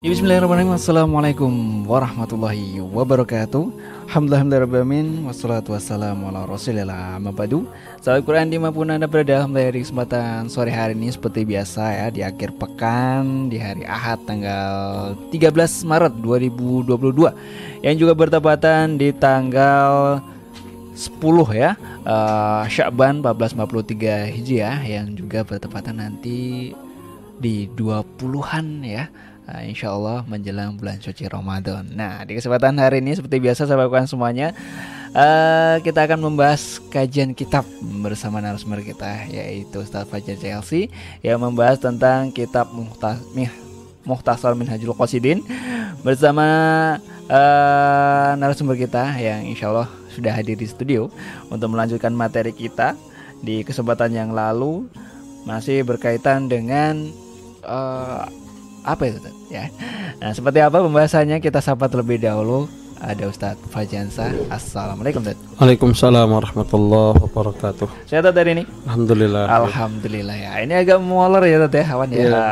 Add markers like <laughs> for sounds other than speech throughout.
Ya, Bismillahirrahmanirrahim. Assalamualaikum warahmatullahi wabarakatuh. Alhamdulillahirrahmanirrahim Wassalatu wassalamu ala rasulillah. Mabadu Sahabat Quran di mana pun anda berada Alhamdulillah di kesempatan sore hari ini Seperti biasa ya Di akhir pekan Di hari Ahad tanggal 13 Maret 2022 Yang juga bertepatan di tanggal 10 ya uh, Syakban 1453 Hijriah. Yang juga bertepatan nanti di 20-an ya Nah, insya Allah menjelang bulan suci Ramadan. Nah, di kesempatan hari ini seperti biasa saya lakukan semuanya uh, kita akan membahas kajian kitab bersama narasumber kita yaitu Ustaz Fajar Chelsea yang membahas tentang kitab Muhtasar Minhajul Qasidin bersama uh, narasumber kita yang insya Allah sudah hadir di studio untuk melanjutkan materi kita di kesempatan yang lalu masih berkaitan dengan uh, apa itu ya. Nah seperti apa pembahasannya? Kita sapa terlebih dahulu. Ada Ustadz Fajansa Assalamualaikum Ustadz Waalaikumsalam warahmatullahi wabarakatuh. Sehat dari ini? Alhamdulillah. Alhamdulillah ya. Ini agak molor ya Ustadz ya Awan ya, ya.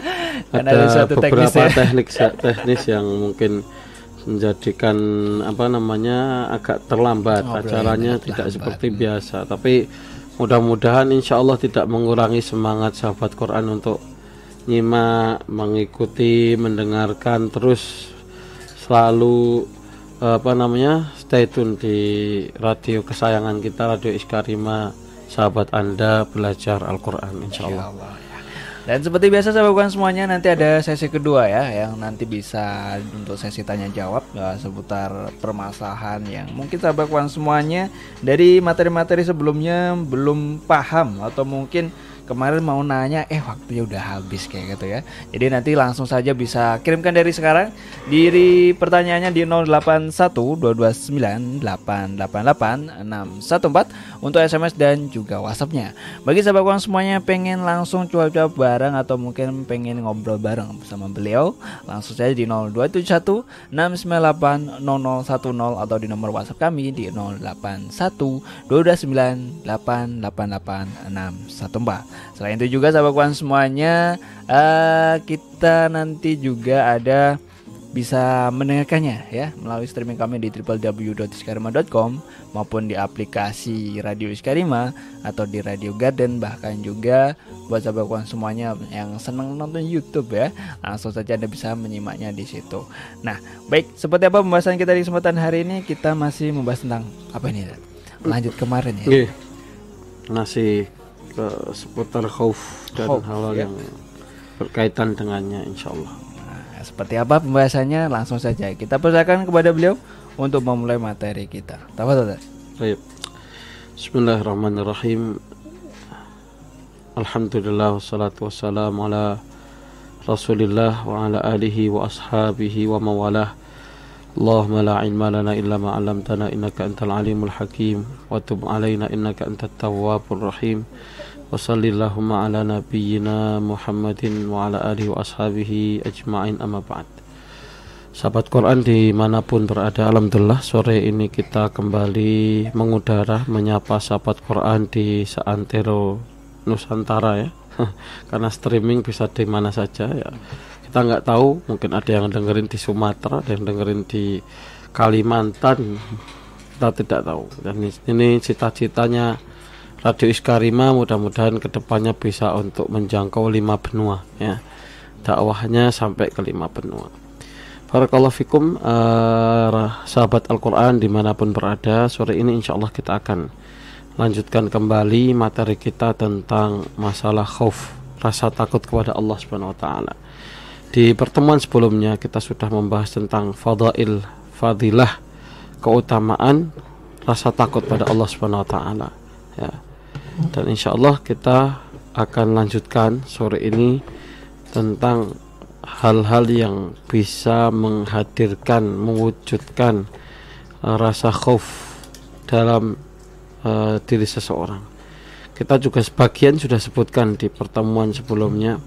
<laughs> Ada, ada satu beberapa teknis, ya. teknik teknis yang mungkin menjadikan apa namanya agak terlambat. Oh, acaranya tidak terlambat. seperti biasa. Tapi mudah-mudahan insya Allah tidak mengurangi semangat sahabat Quran untuk nyimak, mengikuti, mendengarkan terus selalu apa namanya stay tune di radio kesayangan kita radio Iskarima sahabat anda belajar Al-Quran insya Allah. Dan seperti biasa saya lakukan semuanya nanti ada sesi kedua ya yang nanti bisa untuk sesi tanya jawab ya, seputar permasalahan yang mungkin saya lakukan semuanya dari materi-materi sebelumnya belum paham atau mungkin kemarin mau nanya eh waktunya udah habis kayak gitu ya. Jadi nanti langsung saja bisa kirimkan dari sekarang. Diri pertanyaannya di 081229888614 untuk SMS dan juga WhatsAppnya. Bagi sahabat kawan semuanya pengen langsung cuap-cuap bareng atau mungkin pengen ngobrol bareng bersama beliau langsung saja di 0271 698 0010 atau di nomor WhatsApp kami di 081 229 888 Selain itu juga sahabat kawan semuanya uh, kita nanti juga ada bisa mendengarkannya ya melalui streaming kami di www.iskarima.com maupun di aplikasi Radio Iskarima atau di Radio Garden bahkan juga buat sahabat kawan semuanya yang senang nonton YouTube ya langsung saja anda bisa menyimaknya di situ. Nah baik seperti apa pembahasan kita di kesempatan hari ini kita masih membahas tentang apa ini lanjut kemarin ya. Masih ke seputar khauf dan hal-hal ya. yang berkaitan dengannya insya Allah nah, seperti apa pembahasannya? Langsung saja. Kita persilakan kepada beliau untuk memulai materi kita. Tafadhol Baik. Bismillahirrahmanirrahim. Alhamdulillah wassalatu wassalamu ala Rasulillah wa ala alihi wa ashabihi wa mawalah. Allahumma la ilma lana illa ma 'allamtana innaka antal alimul hakim. Wa tub alaina innaka antat tawwabur rahim. Wassalamu'alaikum ala nabiyyina Muhammadin wa ala alihi wa ashabihi ajma'in amma ba'd. Sahabat Quran di mana pun berada Alhamdulillah sore ini kita kembali mengudara Menyapa sahabat Quran di seantero Nusantara ya. <laughs> Karena streaming bisa di mana saja ya. Kita nggak tahu mungkin ada yang dengerin di Sumatera Ada yang dengerin di Kalimantan. Kita tidak tahu. Dan ini cita-citanya Radio Iskarima mudah-mudahan ke depannya bisa untuk menjangkau lima benua ya. Dakwahnya sampai ke lima benua. Barakallahu fikum uh, sahabat Al-Quran di mana pun berada sore ini insya Allah kita akan lanjutkan kembali materi kita tentang masalah khauf rasa takut kepada Allah Subhanahu Wa Taala. Di pertemuan sebelumnya kita sudah membahas tentang fadail fadilah keutamaan rasa takut pada Allah Subhanahu Wa Taala ya dan insya Allah kita akan lanjutkan sore ini tentang hal-hal yang bisa menghadirkan mewujudkan uh, rasa khauf dalam uh, diri seseorang. Kita juga sebagian sudah sebutkan di pertemuan sebelumnya.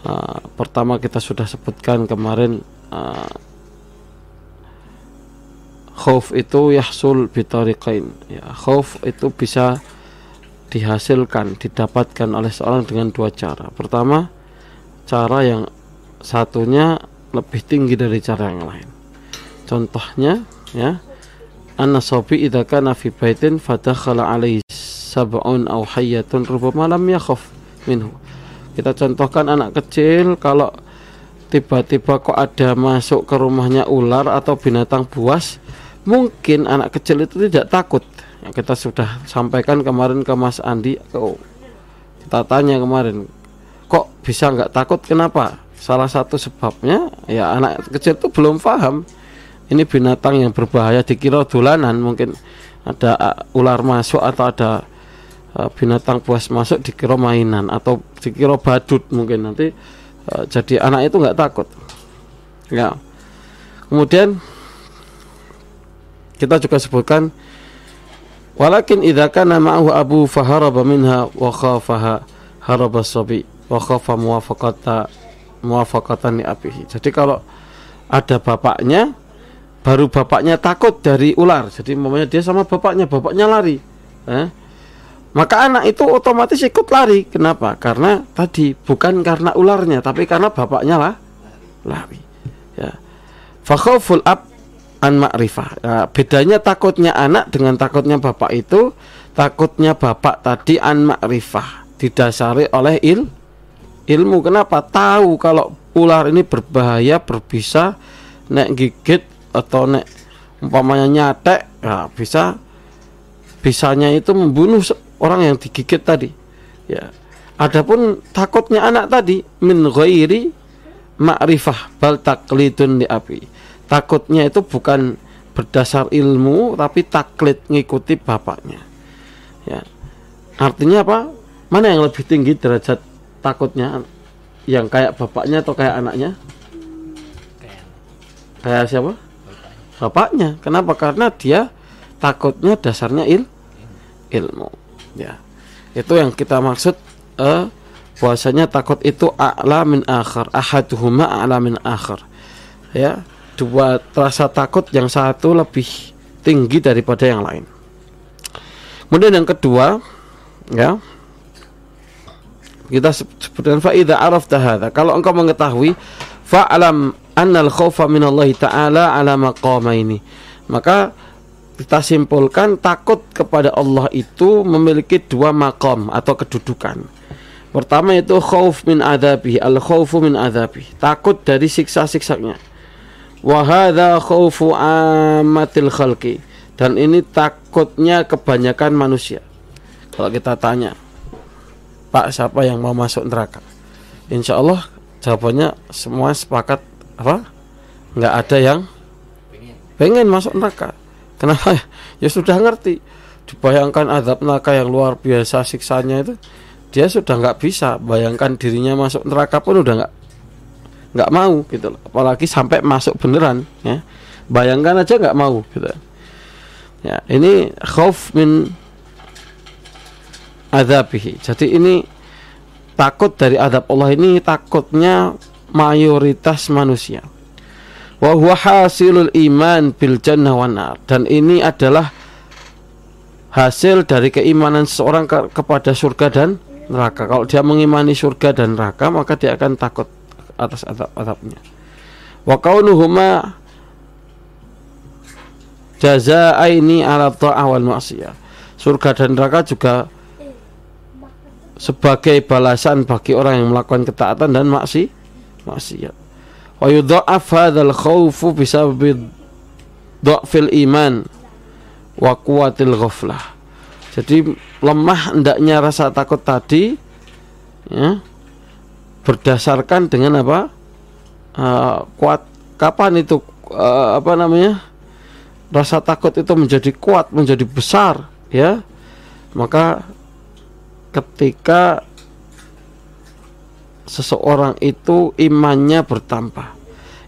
Uh, pertama kita sudah sebutkan kemarin uh, khauf itu yahsul bitariqain ya khauf itu bisa dihasilkan didapatkan oleh seorang dengan dua cara. Pertama cara yang satunya lebih tinggi dari cara yang lain. Contohnya ya anna sobi idza kana fi baitin fadakhala alaihi sab'un aw hayyatun rubama lam yakhaf minhu. Kita contohkan anak kecil kalau tiba-tiba kok ada masuk ke rumahnya ular atau binatang buas mungkin anak kecil itu tidak takut kita sudah sampaikan kemarin ke Mas Andi oh, kita tanya kemarin kok bisa nggak takut? Kenapa? Salah satu sebabnya ya anak kecil itu belum paham. Ini binatang yang berbahaya dikira dolanan mungkin ada uh, ular masuk atau ada uh, binatang buas masuk dikira mainan atau dikira badut mungkin nanti uh, jadi anak itu nggak takut. Ya. Kemudian kita juga sebutkan walakin idza kana ma'ahu abu faharaba minha wa khafaha haraba sabi wa khafa muwafaqata muwafaqatan abihi. Jadi kalau ada bapaknya baru bapaknya takut dari ular. Jadi mamanya dia sama bapaknya bapaknya lari eh? maka anak itu otomatis ikut lari. Kenapa? Karena tadi bukan karena ularnya tapi karena bapaknya lah lari ya. Fakhoful ab an ma'rifah. Ya, bedanya takutnya anak dengan takutnya bapak itu takutnya bapak tadi an ma'rifah didasari oleh il ilmu. Kenapa? Tahu kalau ular ini berbahaya berbisa nek gigit atau nek umpamanya nyatek ya bisa bisanya itu membunuh orang yang digigit tadi. Ya. Adapun takutnya anak tadi min ghairi ma'rifah bal taklidun di api takutnya itu bukan berdasar ilmu tapi taklid ngikuti bapaknya. Ya. Artinya apa? Mana yang lebih tinggi derajat takutnya? Yang kayak bapaknya atau kayak anaknya? Kayak siapa? Bapaknya. Kenapa? Karena dia takutnya dasarnya il ilmu. Ya. Itu yang kita maksud uh, puasanya takut itu a'la min akhir. Ahaduhuma a'la min akhir. Ya dua rasa takut yang satu lebih tinggi daripada yang lain kemudian yang kedua ya kita sebutkan faida araf hadza kalau engkau mengetahui fa'lam annal khaufa minallahi ta'ala ala maqamaini maka kita simpulkan takut kepada Allah itu memiliki dua makom atau kedudukan. Pertama itu khauf min adabi, al khaufu min adabi, takut dari siksa-siksanya. Wa hadza khaufu amatil khalqi. Dan ini takutnya kebanyakan manusia. Kalau kita tanya, Pak siapa yang mau masuk neraka? Insya Allah jawabannya semua sepakat apa? Nggak ada yang pengen masuk neraka Kenapa? <laughs> Ya sudah ngerti. Dibayangkan azab neraka yang luar biasa siksanya itu, dia sudah nggak bisa bayangkan dirinya masuk neraka pun udah nggak nggak mau gitu. Apalagi sampai masuk beneran, ya. Bayangkan aja nggak mau gitu. Ya, ini khauf min azabihi. Jadi ini takut dari adab Allah ini takutnya mayoritas manusia wa huwa hasilul iman bil jannah wan nar dan ini adalah hasil dari keimanan seseorang ke kepada surga dan neraka kalau dia mengimani surga dan neraka maka dia akan takut atas adab-adabnya wa kaunuhuma jazaaini ala ta'ah wal ma'siyah. Surga dan neraka juga sebagai balasan bagi orang yang melakukan ketaatan dan maksi maksiat. Wa yudha'af hadzal khaufu bisababi dha'fil iman wa quwwatil ghaflah. Jadi lemah hendaknya rasa takut tadi ya berdasarkan dengan apa? Uh, kuat kapan itu uh, apa namanya? rasa takut itu menjadi kuat, menjadi besar ya. Maka ketika seseorang itu imannya bertambah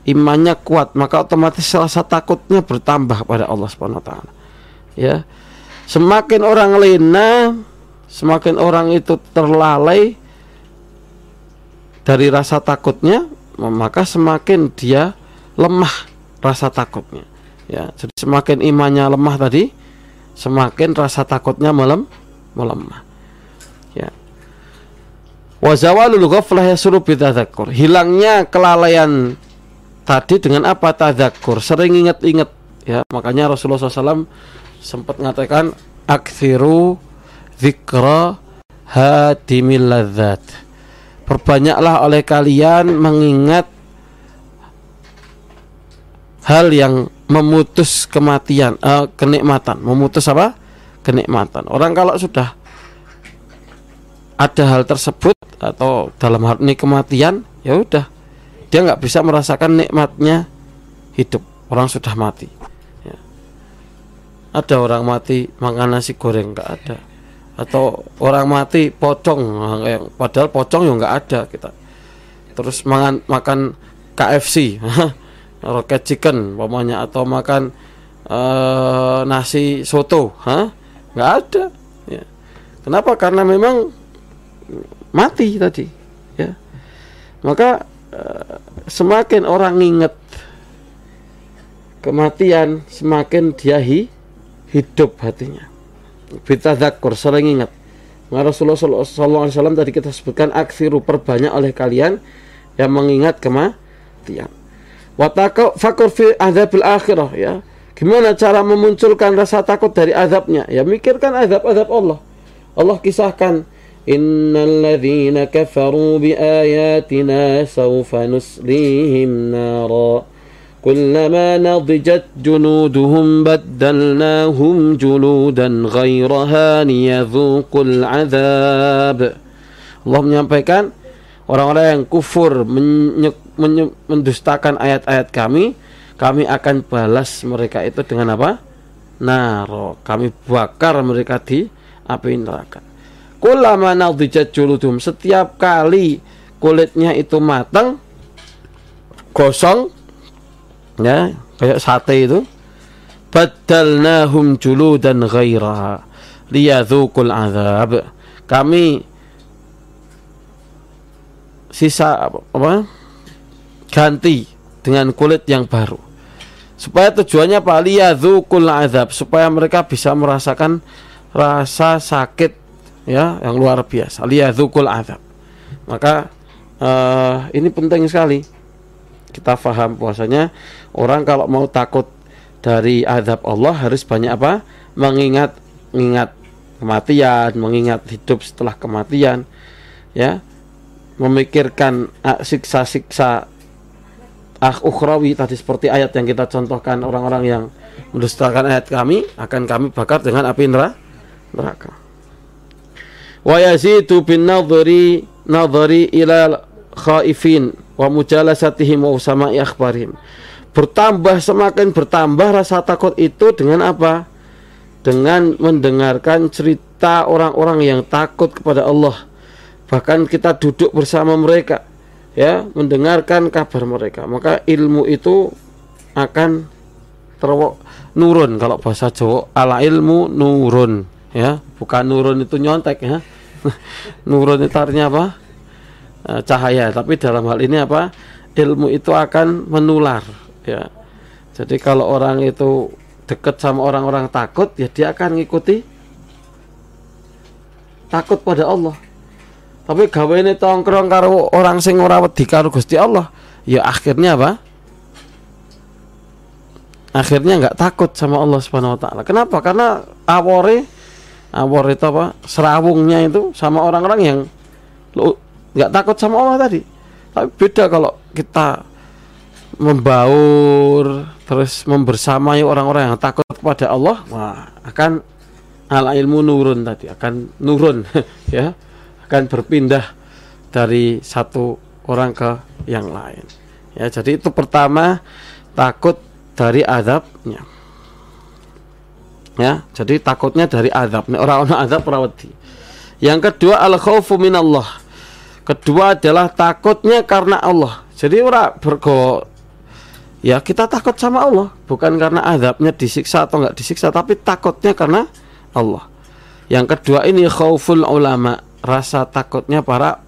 imannya kuat maka otomatis rasa takutnya bertambah pada Allah Subhanahu taala ya semakin orang lena semakin orang itu terlalai dari rasa takutnya maka semakin dia lemah rasa takutnya ya jadi semakin imannya lemah tadi semakin rasa takutnya melem melemah ya Wa zawalul ghaflah yasuru bitadzakur. Hilangnya kelalaian tadi dengan apa tadzakur? Sering ingat-ingat ya. Makanya Rasulullah SAW sempat mengatakan akthiru dzikra hadimil ladzat. Perbanyaklah oleh kalian mengingat hal yang memutus kematian, uh, kenikmatan, memutus apa? Kenikmatan. Orang kalau sudah ada hal tersebut atau dalam hal ini kematian, ya udah dia nggak bisa merasakan nikmatnya hidup. Orang sudah mati. Ya. Ada orang mati makan nasi goreng nggak ada, atau orang mati pocong, padahal pocong ya nggak ada kita. Terus makan makan <laughs> KFC. roket chicken pokoknya atau makan uh, nasi soto. Hah? Nggak ada. Ya. kenapa? Karena memang mati tadi ya. Maka uh, semakin orang ingat kematian semakin dia hi, hidup hatinya bitadzakur sering ingat Nah, Rasulullah SAW tadi kita sebutkan aksiru perbanyak oleh kalian yang mengingat kematian. Wataka fakur fi azabil akhirah ya. Gimana cara memunculkan rasa takut dari azabnya? Ya mikirkan azab-azab Allah. Allah kisahkan Innal ladzina kafaru bi ayatina sawfa nuslihim nara كلما نضجت جنودهم بدلناهم جلودا غيرها ليذوقوا العذاب Allah menyampaikan orang-orang yang kufur mendustakan ayat-ayat kami kami akan balas mereka itu dengan apa naro kami bakar mereka di api neraka kulama nadijat juludum setiap kali kulitnya itu matang gosong ya kayak sate itu. Badalnahum juludan ghairaha liyadzukul azab kami sisa apa, ganti dengan kulit yang baru. Supaya tujuannya apa? Liyadzukul azab supaya mereka bisa merasakan rasa sakit ya yang luar biasa. Liyadzukul azab maka uh, ini penting sekali. Kita faham puasanya orang kalau mau takut dari azab Allah harus banyak apa mengingat mengingat kematian mengingat hidup setelah kematian ya memikirkan ah, siksa-siksa ah ukhrawi tadi seperti ayat yang kita contohkan orang-orang yang mendustakan ayat kami akan kami bakar dengan api neraka. Wa yazidu bin nadhari nadhari ila khaifin wa mujalasatihim wa usama'i akhbarihim. Bertambah semakin bertambah rasa takut itu dengan apa? Dengan mendengarkan cerita orang-orang yang takut kepada Allah. Bahkan kita duduk bersama mereka ya mendengarkan kabar mereka. Maka ilmu itu akan terwok nurun. Kalau bahasa Jawa ala ilmu nurun ya. Bukan nurun itu nyontek ya. <laughs> Nurun itu artinya apa? E, cahaya. Tapi dalam hal ini apa? Ilmu itu akan menular ya jadi kalau orang itu dekat sama orang-orang takut ya dia akan ngikuti takut pada Allah tapi gawe ini tongkrong karo orang sing ora wedi karo Gusti Allah, ya akhirnya apa? Akhirnya nggak takut sama Allah Subhanahu wa taala. Kenapa? Karena awore awore itu apa? Serawungnya itu sama orang-orang yang nggak takut sama Allah tadi. Tapi beda kalau kita membaur terus membersamai orang-orang yang takut kepada Allah, wah akan al ilmu nurun tadi, akan nurun <laughs> ya akan berpindah dari satu orang ke yang lain. Ya, jadi itu pertama takut dari azabnya. Ya, jadi takutnya dari azab. Orang-orang azab perawati. Yang kedua al khaufu minallah. Kedua adalah takutnya karena Allah. Jadi orang bergo ya kita takut sama Allah. Bukan karena azabnya disiksa atau enggak disiksa tapi takutnya karena Allah. Yang kedua ini khauful ulama. Rasa takutnya para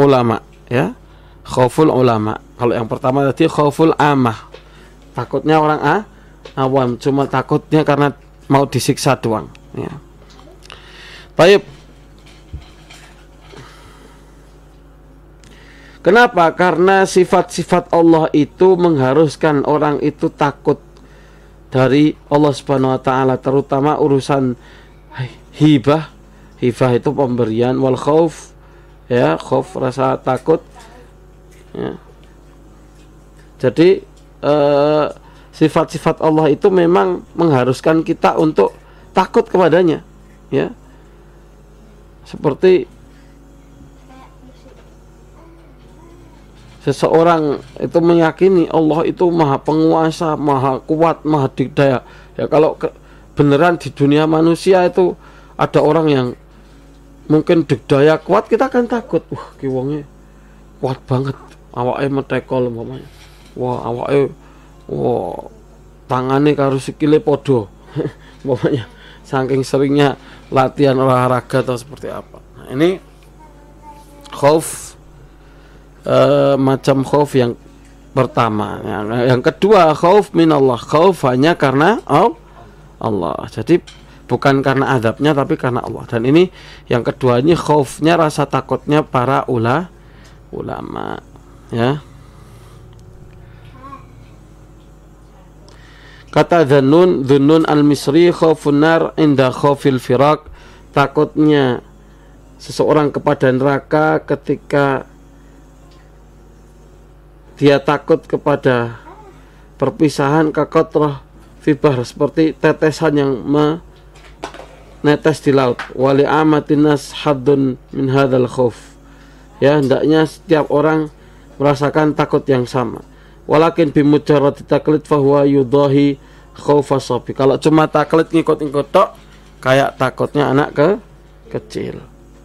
ulama ya. Khauful ulama. Kalau yang pertama tadi khauful amah. Takutnya orang a awam. Cuma takutnya karena mau disiksa doang ya. Baik Kenapa? Karena sifat-sifat Allah itu mengharuskan orang itu takut dari Allah Subhanahu wa taala terutama urusan hibah. Hibah itu pemberian wal khauf ya, khauf rasa takut ya. Jadi eh, sifat-sifat Allah itu memang mengharuskan kita untuk takut kepadanya ya. Seperti seseorang itu meyakini Allah itu maha penguasa, maha kuat, maha dikdaya. Ya kalau ke, beneran di dunia manusia itu ada orang yang mungkin dikdaya kuat, kita akan takut. Wah, kiwongnya kuat banget. Awaknya metekol umpamanya. Wah, awaknya wah tangannya karo sikile podo. <laughs> umpamanya saking seringnya latihan olahraga atau seperti apa. Nah, ini khauf uh, macam khauf yang pertama. Yang, yang kedua khauf minallah. Khauf hanya karena Allah. Jadi bukan karena adabnya tapi karena Allah. Dan ini yang kedua ini khaufnya rasa takutnya para ula ulama ya. Kata Dhannun, Dhannun al-Misri khaufun nar inda khaufil firak takutnya seseorang kepada neraka ketika dia takut kepada perpisahan kakotroh fibah seperti tetesan yang menetes di laut. Wali amatinas haddun min hadal khuf ya hendaknya setiap orang merasakan takut yang sama. Walakin bimujarrad taklid fahuwa yudahi khaufa sobi kalau cuma taklid ngikut-ngikut tok kayak takutnya anak ke kecil.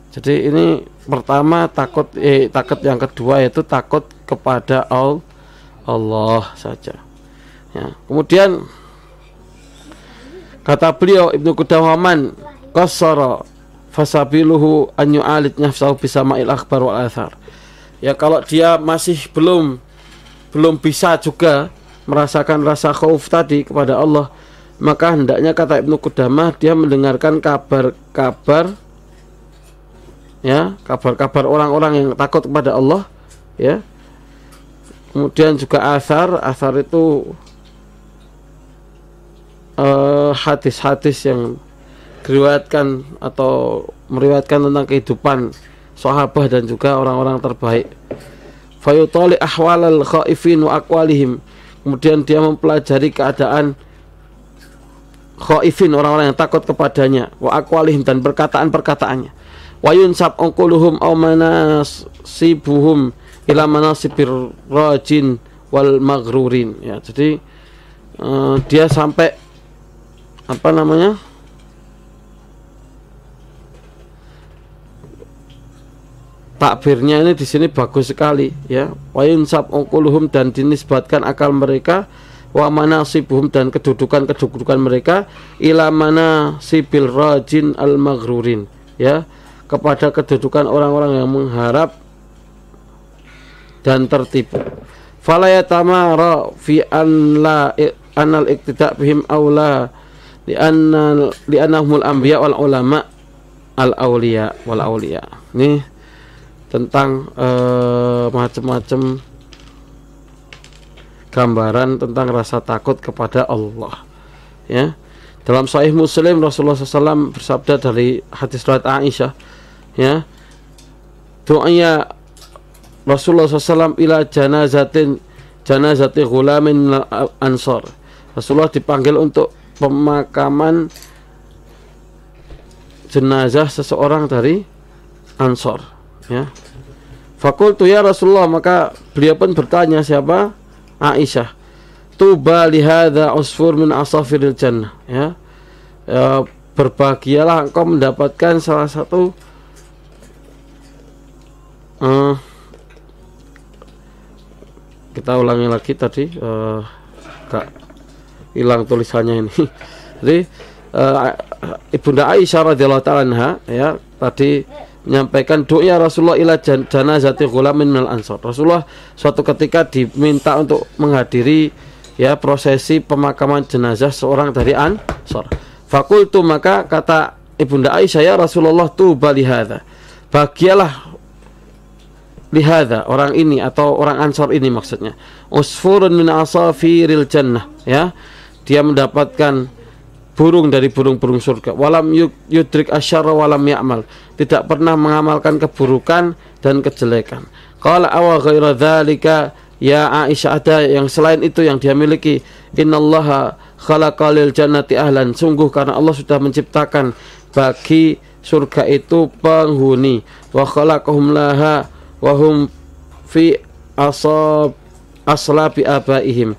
Jadi ini pertama takut eh takut yang kedua yaitu takut kepada Allah saja. Ya. Kemudian kata beliau Ibnu Kudawaman qassara fasabiluhu an yu'alid nafsahu bisama'il akhbar wal athar. Ya kalau dia masih belum belum bisa juga merasakan rasa khauf tadi kepada Allah, maka hendaknya kata Ibnu Kudamah dia mendengarkan kabar-kabar ya, kabar-kabar orang-orang yang takut kepada Allah ya kemudian juga asar asar itu uh, hadis-hadis yang diriwayatkan atau meriwayatkan tentang kehidupan sahabat dan juga orang-orang terbaik. Fayutali ahwalal khaifin wa aqwalihim. Kemudian dia mempelajari keadaan khaifin orang-orang yang takut kepadanya wa aqwalihim dan perkataan-perkataannya. Wa yunsab ungkuluhum aw manasibuhum ila manasibir rajin wal maghrurin. Ya jadi uh, dia sampai apa namanya? Takbirnya ini di sini bagus sekali ya. Wa yunsab ungkuluhum dan dinisbatkan akal mereka wa manasibuhum dan kedudukan-kedudukan mereka ila mana sibil rajin al maghrurin ya. Kepada kedudukan orang-orang yang mengharap dan tertipu. Fala yatamara fi an la anal iktida bihim aula li anna li annahumul anbiya wal ulama al auliya wal auliya. Ini tentang uh, macam-macam gambaran tentang rasa takut kepada Allah. Ya. Dalam Sahih Muslim Rasulullah SAW bersabda dari hadis riwayat Aisyah, ya, doa Rasulullah SAW ila janazatin janazati ghulamin ansor Rasulullah dipanggil untuk pemakaman jenazah seseorang dari ansor ya. Fakultu ya Rasulullah maka beliau pun bertanya siapa? Aisyah tuba lihada usfur min asafiril jannah ya, ya berbahagialah engkau mendapatkan salah satu uh, kita ulangi lagi tadi uh, hilang tulisannya ini <laughs> jadi uh, ibunda Aisyah radhiyallahu taala ya tadi menyampaikan doa Rasulullah ila janazati ghulamin minal ansor. Rasulullah suatu ketika diminta untuk menghadiri ya prosesi pemakaman jenazah seorang dari ansor. Fakultu maka kata ibunda Aisyah ya Rasulullah tu balihada. Bahagialah lihada orang ini atau orang Ansor ini maksudnya. Usfurun min asafiril jannah ya. Dia mendapatkan burung dari burung-burung surga. Walam yudrik asyara walam ya'mal. Tidak pernah mengamalkan keburukan dan kejelekan. Qala awa ghaira dzalika ya Aisyah ada yang selain itu yang dia miliki. Innallaha khalaqalil jannati ahlan. Sungguh karena Allah sudah menciptakan bagi surga itu penghuni. Wa khalaqahum laha wa hum fi asab aslabi abaihim.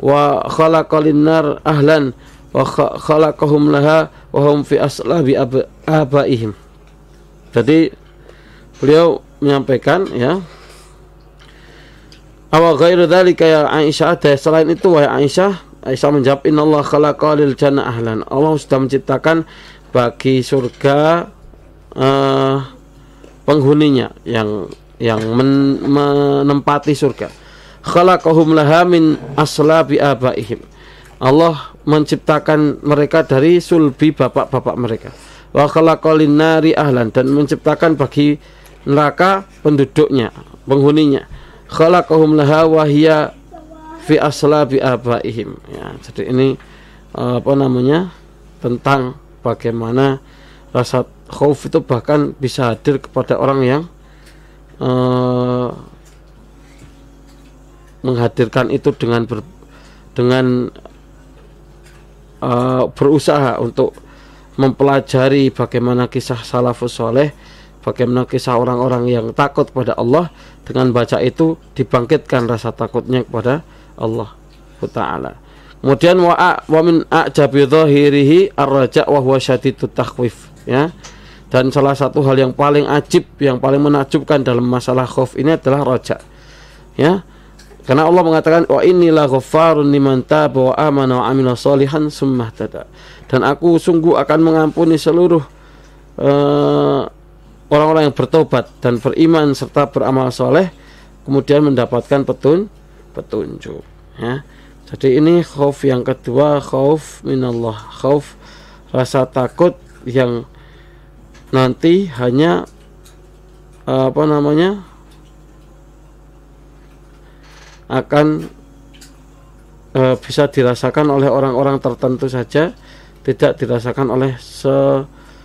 Wa khalaqalin nar ahlan wa khalaqahum laha wa hum fi aslabi abaihim. Jadi beliau menyampaikan ya Awa ghairu dzalika ya Aisyah? Ada selain itu wahai Aisyah Aisyah menjawab innallaha khalaqa lil jannah ahlan. Allah sudah menciptakan bagi surga uh, penghuninya yang yang men, menempati surga khalaqahum laha min aslabi abaihim Allah menciptakan mereka dari sulbi bapak-bapak mereka. Wa khalaqalin nari ahlan dan menciptakan bagi neraka penduduknya, penghuninya. Khalaqahum laha wa hiya fi aslabi abaihim. Ya, jadi ini eh, apa namanya? tentang bagaimana rasa khauf itu bahkan bisa hadir kepada orang yang uh, menghadirkan itu dengan ber, dengan uh, berusaha untuk mempelajari bagaimana kisah salafus soleh, bagaimana kisah orang-orang yang takut pada Allah dengan baca itu dibangkitkan rasa takutnya kepada Allah Taala. Kemudian wa wa min a'jabi dhahirihi ar-raja wa huwa syadidut takhwif ya. Dan salah satu hal yang paling ajib, yang paling menakjubkan dalam masalah khauf ini adalah raja. Ya, karena Allah mengatakan wa inilah ghaffarun liman taba wa amana wa amila salihan summa tada. Dan aku sungguh akan mengampuni seluruh eh, orang-orang yang bertobat dan beriman serta beramal soleh kemudian mendapatkan petun petunjuk ya. Jadi ini khauf yang kedua khauf minallah khauf rasa takut yang nanti hanya apa namanya akan e, bisa dirasakan oleh orang-orang tertentu saja tidak dirasakan oleh semayoritas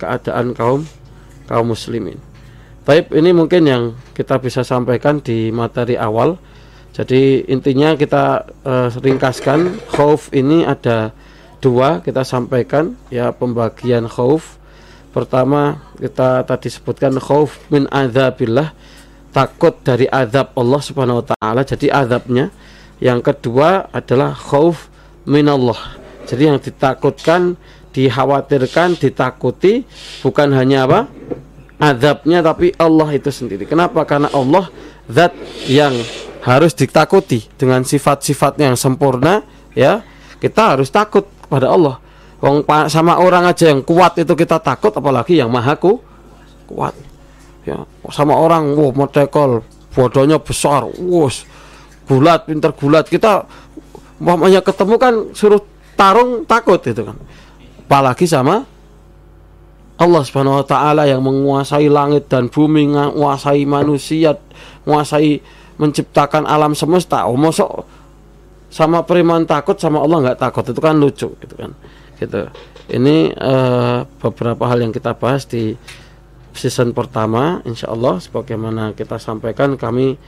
keadaan kaum kaum muslimin. Taib ini mungkin yang kita bisa sampaikan di materi awal. Jadi intinya kita e, ringkaskan khauf ini ada dua kita sampaikan ya pembagian khauf. Pertama kita tadi sebutkan khauf min adzabillah takut dari azab Allah Subhanahu wa taala. Jadi azabnya. Yang kedua adalah khauf minallah. Jadi yang ditakutkan, dikhawatirkan, ditakuti bukan hanya apa? Azabnya tapi Allah itu sendiri. Kenapa? Karena Allah zat yang harus ditakuti dengan sifat-sifatnya yang sempurna, ya. Kita harus takut kepada Allah. Wong sama orang aja yang kuat itu kita takut apalagi yang maha kuat ya sama orang wow metekol bodohnya besar wus gulat pinter gulat kita umpamanya ketemu kan suruh tarung takut itu kan apalagi sama Allah Subhanahu wa taala yang menguasai langit dan bumi, menguasai manusia, menguasai menciptakan alam semesta. Oh, sama periman takut sama Allah nggak takut itu kan lucu gitu kan. Gitu. Ini uh, beberapa hal yang kita bahas di season pertama insya Allah sebagaimana kita sampaikan kami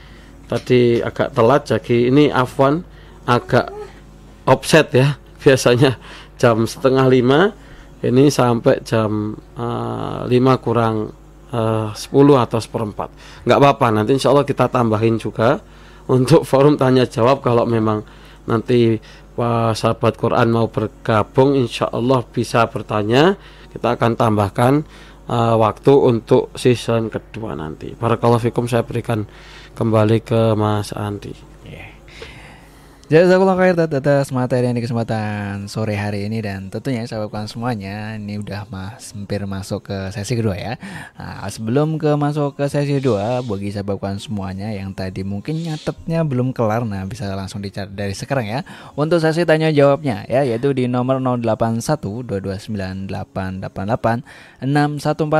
tadi agak telat jadi ini Afwan agak offset ya <laughs> biasanya jam setengah lima ini sampai jam uh, lima kurang uh, 10 atau seperempat nggak apa-apa nanti insya Allah kita tambahin juga untuk forum tanya jawab kalau memang nanti sahabat Quran mau bergabung insya Allah bisa bertanya kita akan tambahkan uh, waktu untuk season kedua nanti. Barakallahu fikum saya berikan kembali ke Mas Andi. Yeah. Jazakallah khair atas materi yang di kesempatan sore hari ini dan tentunya sahabat kawan semuanya ini udah mas, hampir masuk ke sesi kedua ya. Nah, sebelum ke masuk ke sesi kedua bagi sahabat kawan semuanya yang tadi mungkin nyatetnya belum kelar nah bisa langsung dicari dari sekarang ya. Untuk sesi tanya jawabnya ya yaitu di nomor 081229888614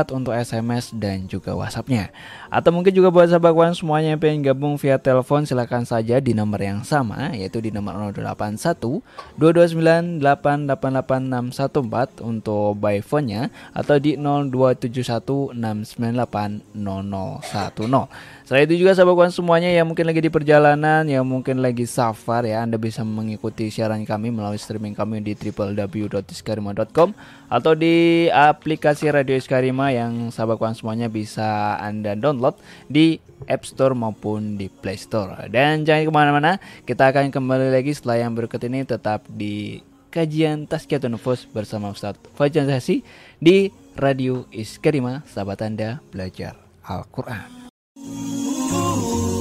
untuk SMS dan juga WhatsAppnya. Atau mungkin juga buat sahabat kawan semuanya yang pengen gabung via telepon silahkan saja di nomor yang sama yaitu yaitu di nomor 081 229 888614 untuk by phone-nya atau di 0271 698 0010. Selain itu juga sahabat kawan semuanya yang mungkin lagi di perjalanan, yang mungkin lagi safar ya, Anda bisa mengikuti siaran kami melalui streaming kami di www.iskarima.com atau di aplikasi Radio Iskarima yang sahabat kawan semuanya bisa Anda download di App Store maupun di Play Store. Dan jangan ke mana-mana, kita akan kembali lagi setelah yang berikut ini tetap di kajian Tazkiyatun Nufus bersama Ustadz Fajan Zasi di Radio Iskarima, sahabat Anda belajar Al-Quran.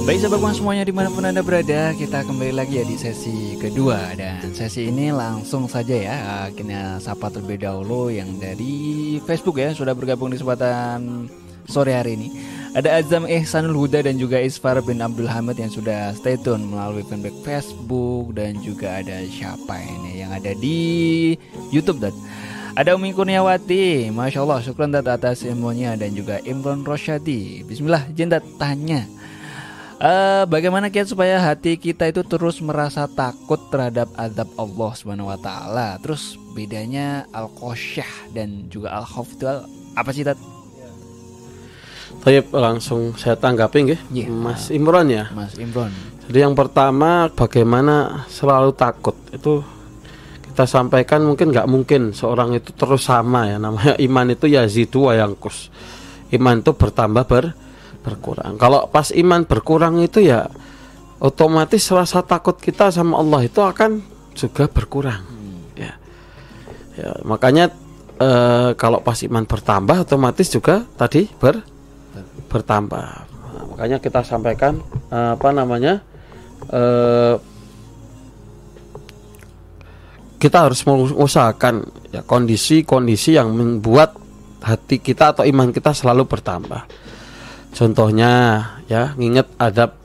Baik sahabat semuanya di mana pun anda berada Kita kembali lagi ya di sesi kedua Dan sesi ini langsung saja ya Akhirnya sapa terlebih dahulu yang dari Facebook ya Sudah bergabung di kesempatan sore hari ini Ada Azam Ihsanul Huda dan juga Isfar bin Abdul Hamid yang sudah stay tune melalui fanpage Facebook Dan juga ada siapa ini yang ada di Youtube dan ada Umi Kurniawati, Masya Allah, syukur atas ilmunya dan juga Imron Rosyadi. Bismillah, jendat tanya. Uh, bagaimana kita supaya hati kita itu terus merasa takut terhadap azab Allah Subhanahu wa taala. Terus bedanya al-khosyah dan juga al-khauf itu apa sih Tat? Tapi langsung saya tanggapi nggih. Yeah. Mas Imron ya. Mas Imron. Jadi yang pertama bagaimana selalu takut itu kita sampaikan mungkin nggak mungkin seorang itu terus sama ya namanya iman itu yazidu wa yangkus. Iman itu bertambah ber berkurang. Kalau pas iman berkurang itu ya otomatis rasa takut kita sama Allah itu akan juga berkurang. Hmm. Ya. ya makanya e, kalau pas iman bertambah otomatis juga tadi ber bertambah. Nah, makanya kita sampaikan e, apa namanya e, kita harus mengusahakan ya kondisi-kondisi yang membuat hati kita atau iman kita selalu bertambah. Contohnya ya, nginget adab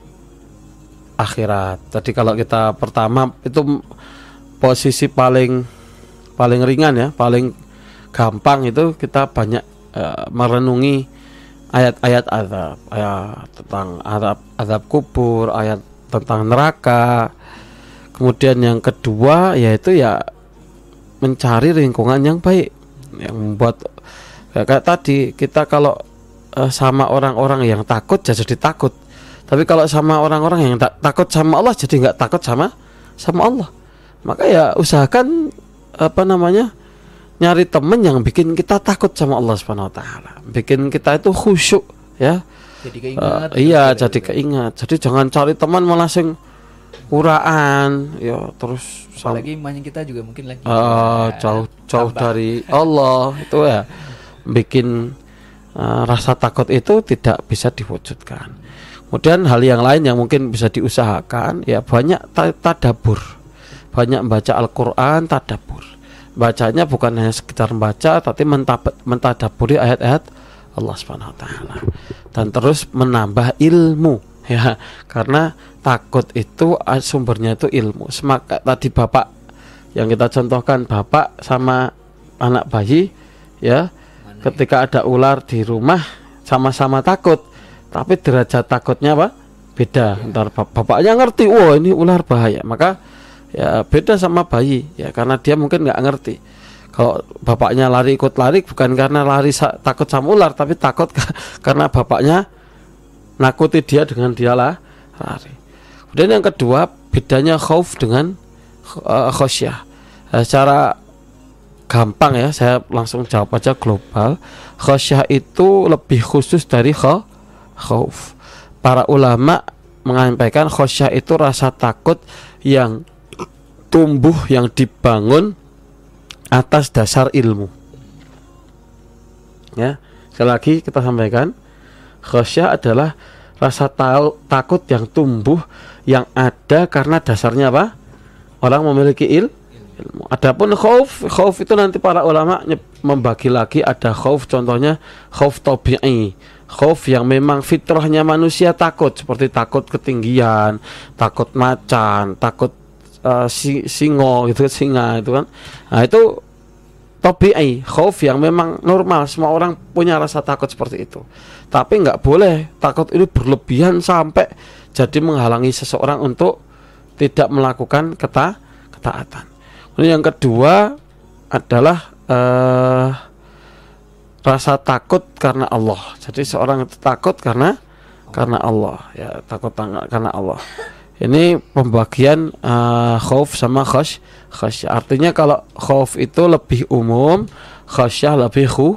akhirat. Tadi kalau kita pertama itu posisi paling paling ringan ya, paling gampang itu kita banyak uh, merenungi ayat-ayat azab, ayat tentang azab azab kubur, ayat tentang neraka. Kemudian yang kedua yaitu ya mencari lingkungan yang baik yang membuat ya, kayak tadi kita kalau uh, sama orang-orang yang takut ya jadi takut tapi kalau sama orang-orang yang tak takut sama Allah jadi nggak takut sama sama Allah. Maka ya usahakan apa namanya nyari temen yang bikin kita takut sama Allah subhanahu wa taala. Bikin kita itu khusyuk ya. Jadi keingat uh, iya jadi keingat. Jadi jangan cari teman malah sing uraan ya terus apalagi imannya kita juga mungkin lagi uh, jauh jauh dari Allah itu ya bikin uh, rasa takut itu tidak bisa diwujudkan. Kemudian hal yang lain yang mungkin bisa diusahakan ya banyak tadabur. Banyak membaca Al-Qur'an tadabur. Bacanya bukan hanya sekedar membaca tapi mentadaburi ayat-ayat Allah Subhanahu wa taala. Dan terus menambah ilmu <laughs> ya karena takut itu sumbernya itu ilmu. Semaka tadi Bapak yang kita contohkan Bapak sama anak bayi ya ketika ada ular di rumah sama-sama takut. Tapi derajat takutnya apa? Beda. Ya. ntar bapaknya ngerti wah ini ular bahaya. Maka ya beda sama bayi. Ya karena dia mungkin nggak ngerti. Kalau bapaknya lari ikut lari bukan karena lari takut sama ular tapi takut <laughs> karena bapaknya nakuti dia dengan dialah lari. Kemudian yang kedua bedanya khauf dengan uh, khosyah. Uh, secara gampang ya saya langsung jawab aja global. Khosyah itu lebih khusus dari khauf. Para ulama menyampaikan khosyah itu rasa takut yang tumbuh yang dibangun atas dasar ilmu. Ya sekali lagi kita sampaikan khosyah adalah rasa tahu, takut yang tumbuh yang ada karena dasarnya apa? Orang memiliki il ilmu. Adapun khauf, khauf itu nanti para ulama membagi lagi ada khauf contohnya khauf tabi'i. Khauf yang memang fitrahnya manusia takut seperti takut ketinggian, takut macan, takut uh, si, singo gitu singa itu kan. Nah, itu tabi'i, khauf yang memang normal semua orang punya rasa takut seperti itu. Tapi nggak boleh takut ini berlebihan sampai jadi menghalangi seseorang untuk tidak melakukan keta ketaatan. Kemudian yang kedua adalah uh, rasa takut karena Allah. Jadi seorang itu takut karena karena Allah, ya takut karena Allah. Ini pembagian uh, khauf sama khash khasyah. Artinya kalau khauf itu lebih umum, khasyah lebih khu,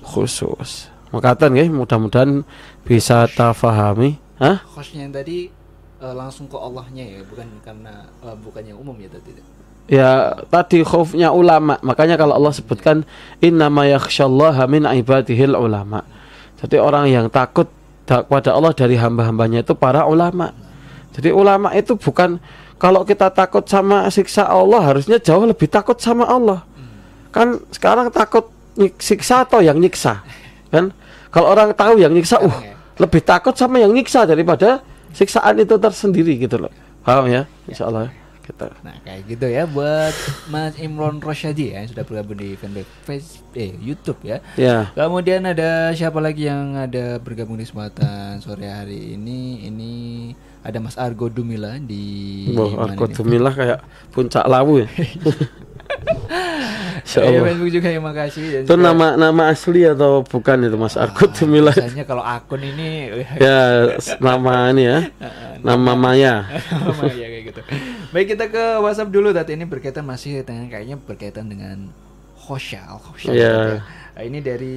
khusus. Makatan ya, mudah-mudahan bisa tafahami. Hah? Khasyah yang tadi uh, langsung ke Allahnya ya, bukan karena uh, bukannya umum ya tadi ya tadi khaufnya ulama. Makanya kalau Allah sebutkan innama yakhsyallaha min ibadihil ulama. Jadi orang yang takut kepada Allah dari hamba-hambanya itu para ulama. Jadi ulama itu bukan kalau kita takut sama siksa Allah harusnya jauh lebih takut sama Allah. Kan sekarang takut siksa atau yang nyiksa? Kan? Kalau orang tahu yang nyiksa uh lebih takut sama yang nyiksa daripada siksaan itu tersendiri gitu loh. Paham ya? Insya Allah gitu. Nah kayak gitu ya buat Mas Imron Rosyadi ya yang sudah bergabung di fanpage face eh YouTube ya. Ya. Kemudian ada siapa lagi yang ada bergabung di kesempatan sore hari ini? Ini ada Mas Argo Dumila di. Oh, Argo Dumila kayak puncak lawu ya. <laughs> Iya Facebook juga terima kasih. Itu juga, nama nama asli atau bukan itu Mas Argo ah, Dumila? Biasanya kalau akun ini ya nama ini ya. <laughs> nama Maya. <laughs> nama Maya kayak gitu. Baik kita ke WhatsApp dulu tadi ini berkaitan masih kayaknya berkaitan dengan Hoshal. Hoshal yeah. Nah, ini dari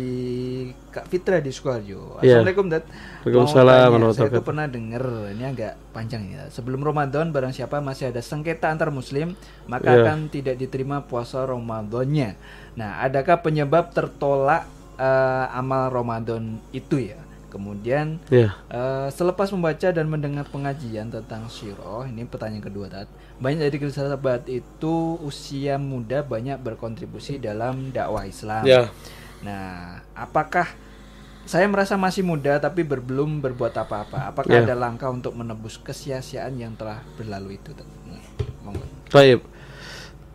Kak Fitra di Sukoharjo. Iya. Assalamualaikum Dat. Waalaikumsalam Saya tuh pernah dengar ini agak panjang ya. Sebelum Ramadan barang siapa masih ada sengketa antar muslim, maka yeah. akan tidak diterima puasa Ramadannya. Nah, adakah penyebab tertolak uh, amal Ramadan itu ya? Kemudian yeah. Iya. uh, selepas membaca dan mendengar pengajian tentang syirah, ini pertanyaan kedua Tat. Banyak dari sahabat itu usia muda banyak berkontribusi dalam dakwah Islam. Yeah Nah, apakah saya merasa masih muda tapi belum berbuat apa-apa? Apakah yeah. ada langkah untuk menebus kesia-siaan yang telah berlalu itu? Baik.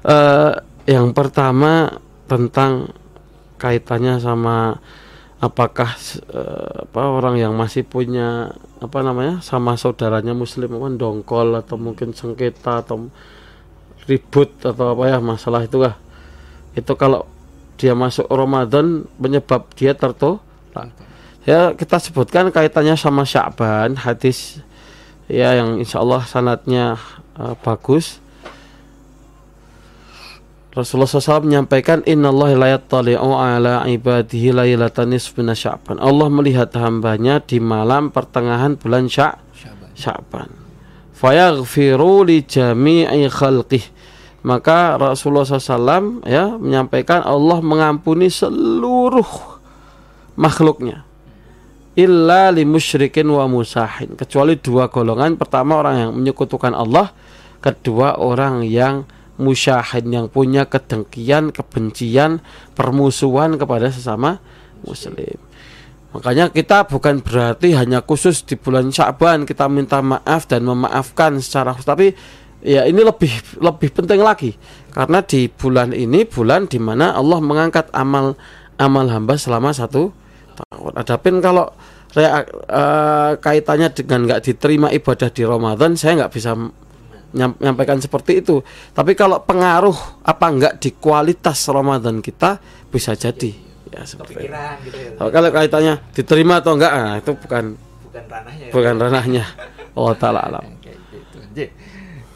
Uh, yang pertama tentang kaitannya sama apakah uh, apa orang yang masih punya apa namanya sama saudaranya muslim apa dongkol atau mungkin sengketa atau ribut atau apa ya masalah itu kah itu kalau dia masuk Ramadan penyebab dia tertolak. Ya kita sebutkan kaitannya sama Sya'ban hadis ya yang insya Allah sanatnya uh, bagus. Rasulullah SAW menyampaikan Inna Allah la yattali'u ala ibadihi nisfina sya'ban. Allah melihat hambanya di malam pertengahan bulan Sya'ban. Fayaghfiru li jami'i khalqih. Maka Rasulullah SAW ya menyampaikan Allah mengampuni seluruh makhluknya. Illa li musyrikin wa musahin. Kecuali dua golongan. Pertama orang yang menyekutukan Allah kedua orang yang musyahin yang punya kedengkian kebencian permusuhan kepada sesama muslim makanya kita bukan berarti hanya khusus di bulan Syaban kita minta maaf dan memaafkan secara khusus tapi ya ini lebih lebih penting lagi karena di bulan ini bulan di mana Allah mengangkat amal amal hamba selama satu tahun. Adapun kalau uh, kaitannya dengan nggak diterima ibadah di Ramadan, saya nggak bisa menyampaikan seperti itu. Tapi kalau pengaruh apa enggak di kualitas Ramadan kita bisa jadi ya seperti itu. Gitu ya, kalau kaitannya diterima atau enggak, nah, itu bukan bukan ranahnya. Ya. Bukan ranahnya. Oh taala alam. <laughs> Gitu.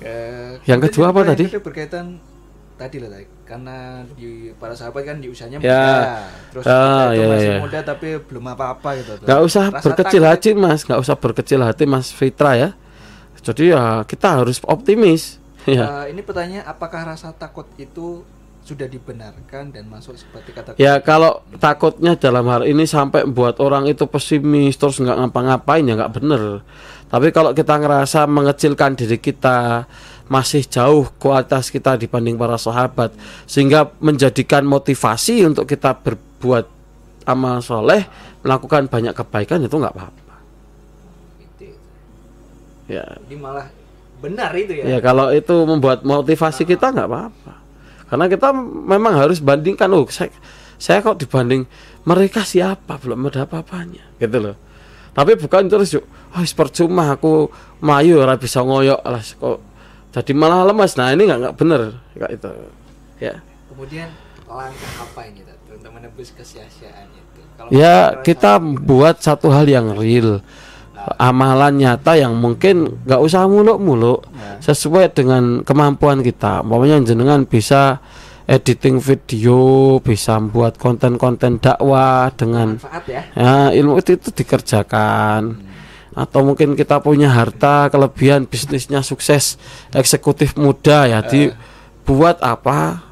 Uh, yang kedua apa tadi? Itu berkaitan tadi lah karena di para sahabat kan di usianya ya. muda terus ah, ya, masih ya. muda tapi belum apa-apa gitu nggak usah Rasa berkecil hati mas nggak usah berkecil hati mas Fitra ya jadi ya kita harus optimis ya. Uh, ini pertanyaan apakah rasa takut itu sudah dibenarkan dan masuk seperti kata ya kalau takutnya dalam hal ini sampai buat orang itu pesimis terus nggak ngapa-ngapain ya nggak bener tapi kalau kita ngerasa mengecilkan diri kita, masih jauh kualitas kita dibanding para sahabat sehingga menjadikan motivasi untuk kita berbuat amal soleh melakukan banyak kebaikan itu nggak apa-apa. Ya. Jadi malah benar itu ya. ya kalau itu membuat motivasi kita nggak apa-apa. Karena kita memang harus bandingkan oh saya, saya kok dibanding mereka siapa? Belum ada apa-apanya. Gitu loh. Tapi bukan terus yuk oh, percuma aku mayu ora bisa ngoyok. Lah kok jadi malah lemas nah ini nggak nggak bener kayak itu. Ya. Kemudian langkah apa ini untuk menebus kesia-siaan itu? Kalau ya kita buat satu hal yang real amalan nyata yang mungkin nggak usah muluk-muluk Nah. sesuai dengan kemampuan kita. Umpamanya jenengan bisa editing video bisa buat konten-konten dakwah dengan manfaat ya. ya ilmu itu, itu dikerjakan. Atau mungkin kita punya harta kelebihan bisnisnya sukses eksekutif muda ya dibuat apa?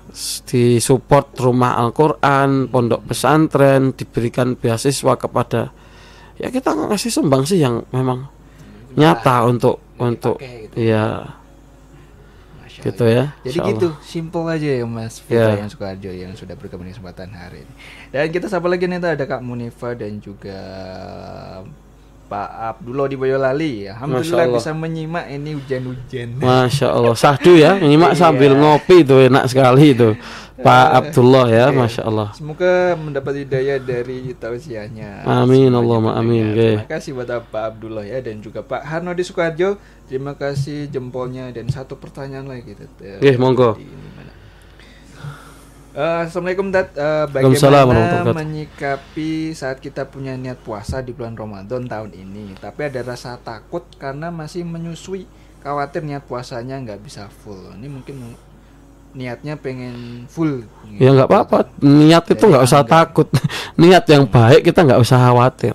Disupport rumah Al-Quran pondok pesantren diberikan beasiswa kepada ya kita ngasih sumbang sih yang memang nyata untuk untuk gitu. ya Masya gitu ya Jadi gitu, simple aja ya Mas Fitra Ya. yang Sukarjo yang sudah bergabung di kesempatan hari ini. Dan kita sapa lagi nih ada Kak Munifa dan juga Pak Abdullah di Boyolali. Alhamdulillah Allah. bisa menyimak ini hujan-hujan. Masya Allah sahdu ya nyimak Iya. sambil ngopi itu enak sekali itu Pak Abdullah ya Masya Allah Semoga mendapat hidayah dari tausiahnya. Amin, pendengar. amin. Terima kasih buat Pak Abdullah ya dan juga Pak Harno di Sukarjo. Terima kasih jempolnya dan satu pertanyaan lagi. Nggih, monggo. ini Eh, Assalamualaikum. Eh, Waalaikumsalam bagaimana menyikapi saat kita punya niat puasa di bulan Ramadan tahun ini, tapi ada rasa takut karena masih menyusui, khawatir niat puasanya nggak bisa full. Ini mungkin niatnya pengen full. Ya nggak apa-apa. Niat itu nggak usah takut. <laughs> Niat yang baik kita nggak usah khawatir.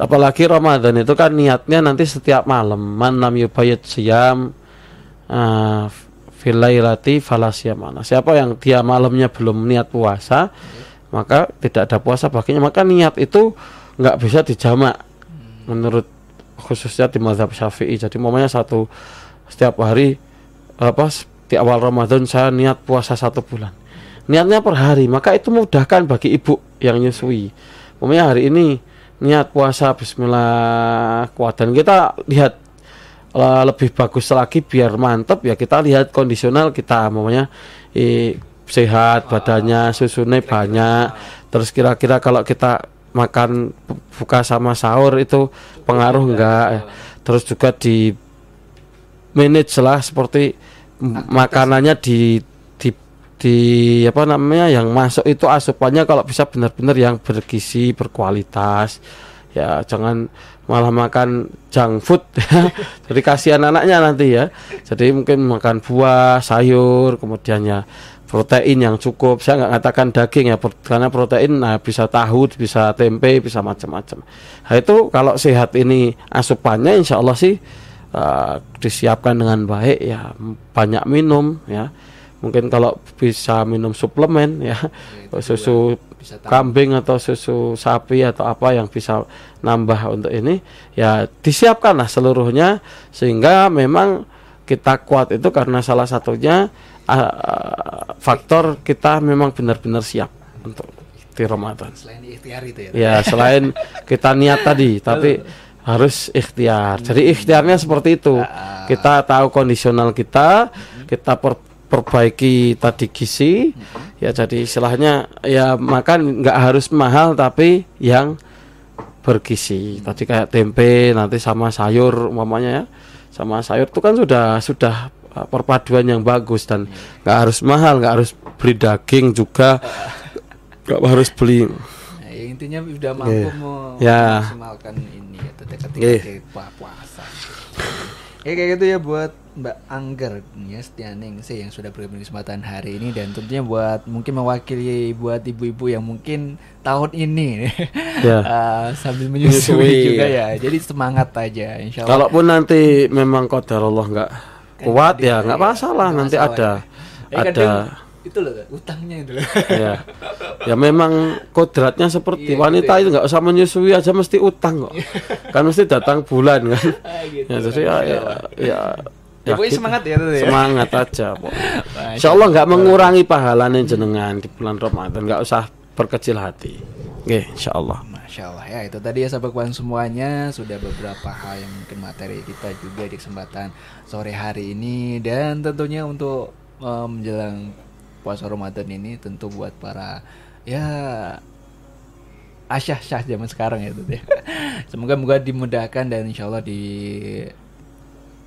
Apalagi Ramadan itu kan niatnya nanti setiap malam. Man lam yubayit siyam uh, filailati falasiyamana. Siapa yang dia malamnya belum niat puasa, maka tidak ada puasa baginya. Maka niat itu nggak bisa dijamak menurut khususnya di mazhab Syafi'i. Jadi momennya satu setiap hari apa di awal Ramadan saya niat puasa satu bulan niatnya per hari maka itu memudahkan bagi ibu yang nyusui Umumnya hari ini niat puasa Bismillah kuat dan kita lihat lebih bagus lagi biar mantap ya kita lihat kondisional kita eh, sehat badannya susunya banyak. Terus kira-kira kalau kita makan bu- buka sama sahur itu pengaruh enggak? Ya. terus juga di manage lah seperti makanannya di di di apa namanya yang masuk itu asupannya kalau bisa benar-benar yang bergizi berkualitas. Ya jangan malah makan junk food. Ya. <laughs> jadi kasihan anaknya nanti ya. Jadi mungkin makan buah sayur kemudian ya protein yang cukup. Saya nggak katakan daging ya karena protein nah bisa tahu bisa tempe bisa macam-macam. Nah itu kalau sehat ini asupannya insya Allah sih eh, disiapkan dengan baik ya. Banyak minum ya. Mungkin kalau bisa minum suplemen ya itu susu bisa tahu. kambing atau susu sapi atau apa yang bisa nambah untuk ini ya disiapkanlah seluruhnya sehingga memang kita kuat itu karena salah satunya ah, faktor kita memang benar-benar siap untuk di Ramadan Selain ikhtiar itu ya. ya selain kita niat tadi <laughs> tapi harus ikhtiar jadi ikhtiarnya seperti itu Ah. kita tahu kondisional kita kita per- perbaiki tadi gizi ya jadi istilahnya ya makan nggak harus mahal tapi yang bergizi tadi kayak tempe nanti sama sayur umpamanya ya sama sayur itu kan sudah sudah uh, perpaduan yang bagus dan nggak harus mahal nggak harus beli daging juga nggak harus beli Nah, ya, intinya udah mampu Iya. mau Ya. memaksimalkan ini ya ketika Iya. ketika puasa. Ya kayak gitu ya buat Mbak Angger ya Setianing sih yang sudah bergabung di kesempatan hari ini dan tentunya buat mungkin mewakili buat ibu-ibu yang mungkin tahun ini Ya. <laughs> eh, sambil menyusui Menyusui, juga ya. ya. Jadi semangat aja insya Allah. Kalaupun nanti memang kodar Allah nggak kuat ya nggak masalah Nggak nanti masalah, ada ya. Eh, ada itu loh utangnya itu loh. ya ya memang kodratnya seperti Iya, gitu wanita ya. itu nggak usah menyusui aja mesti utang kok kan mesti datang bulan kan <laughs> Ah, gitu. ya jadi ya, ya, ya Ya, pokoknya gitu. semangat ya tuh ya. Semangat aja pokoknya. <laughs> Insya Allah nggak mengurangi pahalanya jenengan di bulan Ramadan, nggak usah berkecil hati. Oke, insya Allah. Masya Allah ya itu tadi ya sahabat kawan semuanya sudah beberapa hal yang mungkin materi kita juga di kesempatan sore hari ini dan tentunya untuk eh, menjelang puasa Ramadan ini tentu buat para ya asyah syah zaman sekarang ya tentu <laughs> ya. Semoga moga dimudahkan dan insya Allah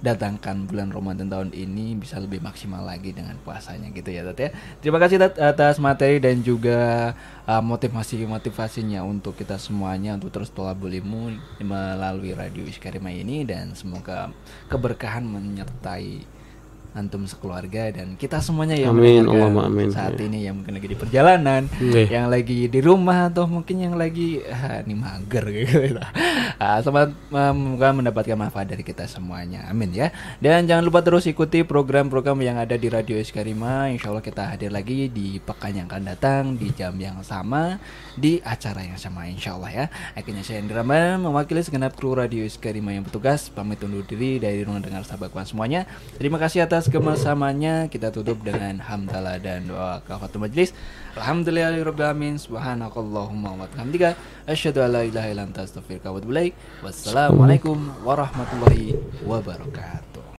didatangkan bulan Ramadan tahun ini bisa lebih maksimal lagi dengan puasanya gitu ya Tat ya. Terima kasih Tat atas materi dan juga uh, motivasi-motivasinya untuk kita semuanya untuk terus tolabul ilmu melalui radio Iskarima ini dan semoga keberkahan menyertai antum sekeluarga dan kita semuanya yang Amin, Allahumma amin. saat ini yang mungkin lagi di perjalanan, Iya. yang lagi di rumah atau mungkin yang lagi ah, ini mager <laughs> gitu. Ah, semoga semoga mendapatkan manfaat dari kita semuanya. Amin ya. Dan jangan lupa terus ikuti program-program yang ada di Radio Iskarima. Insya Allah kita hadir lagi di pekan yang akan datang di jam yang sama di acara yang sama insya Allah ya. Akhirnya saya Indra mewakili segenap kru Radio Iskarima yang bertugas pamit undur diri dari ruang dengar sahabat kawan semuanya. Terima kasih atas kebersamanya. Kita tutup dengan hamdalah dan doa kafatul majlis. Alhamdulillahirobbilalamin. Subhanakallahumma wa bihamdika asyhadu an la illa anta astaghfiruka wa atubu. Wassalamualaikum warahmatullahi wabarakatuh.